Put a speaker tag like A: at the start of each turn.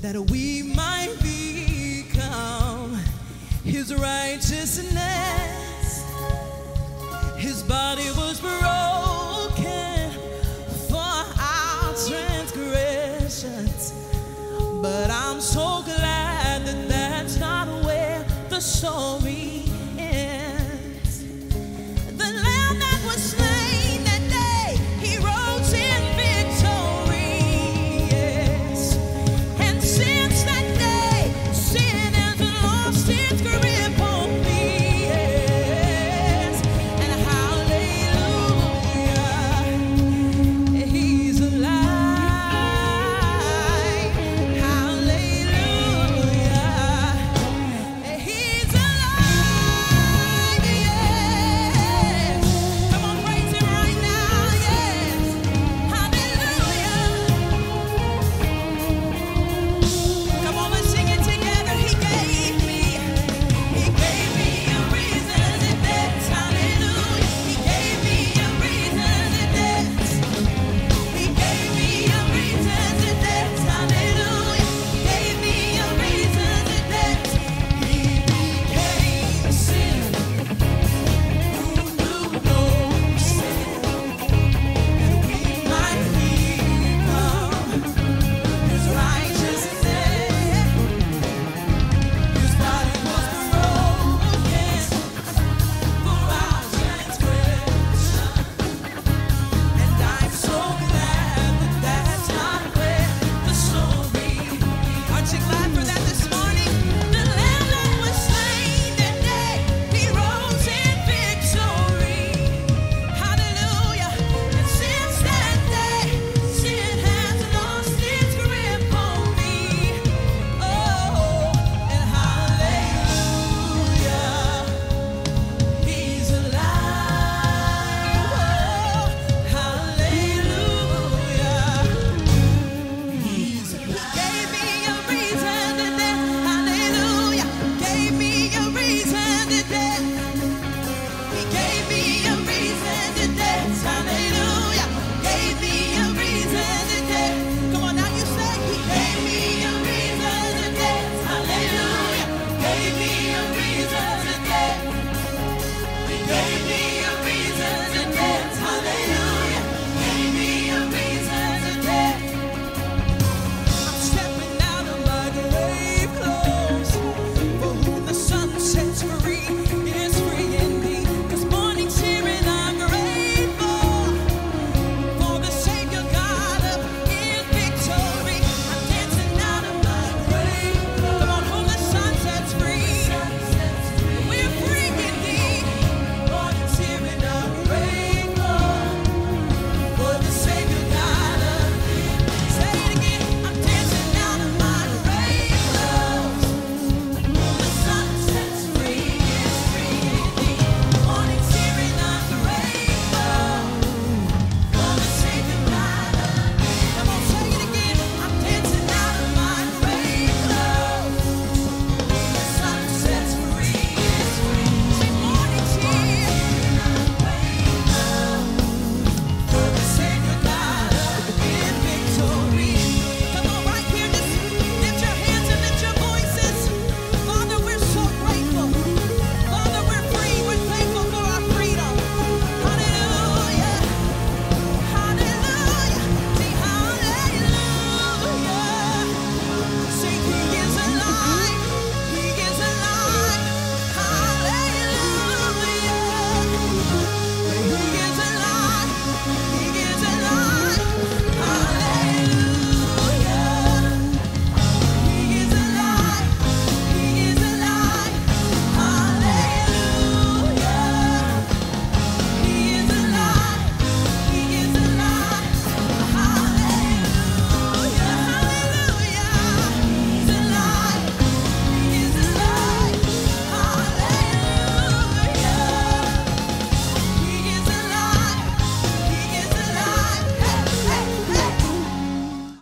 A: that we might become his righteousness. we gave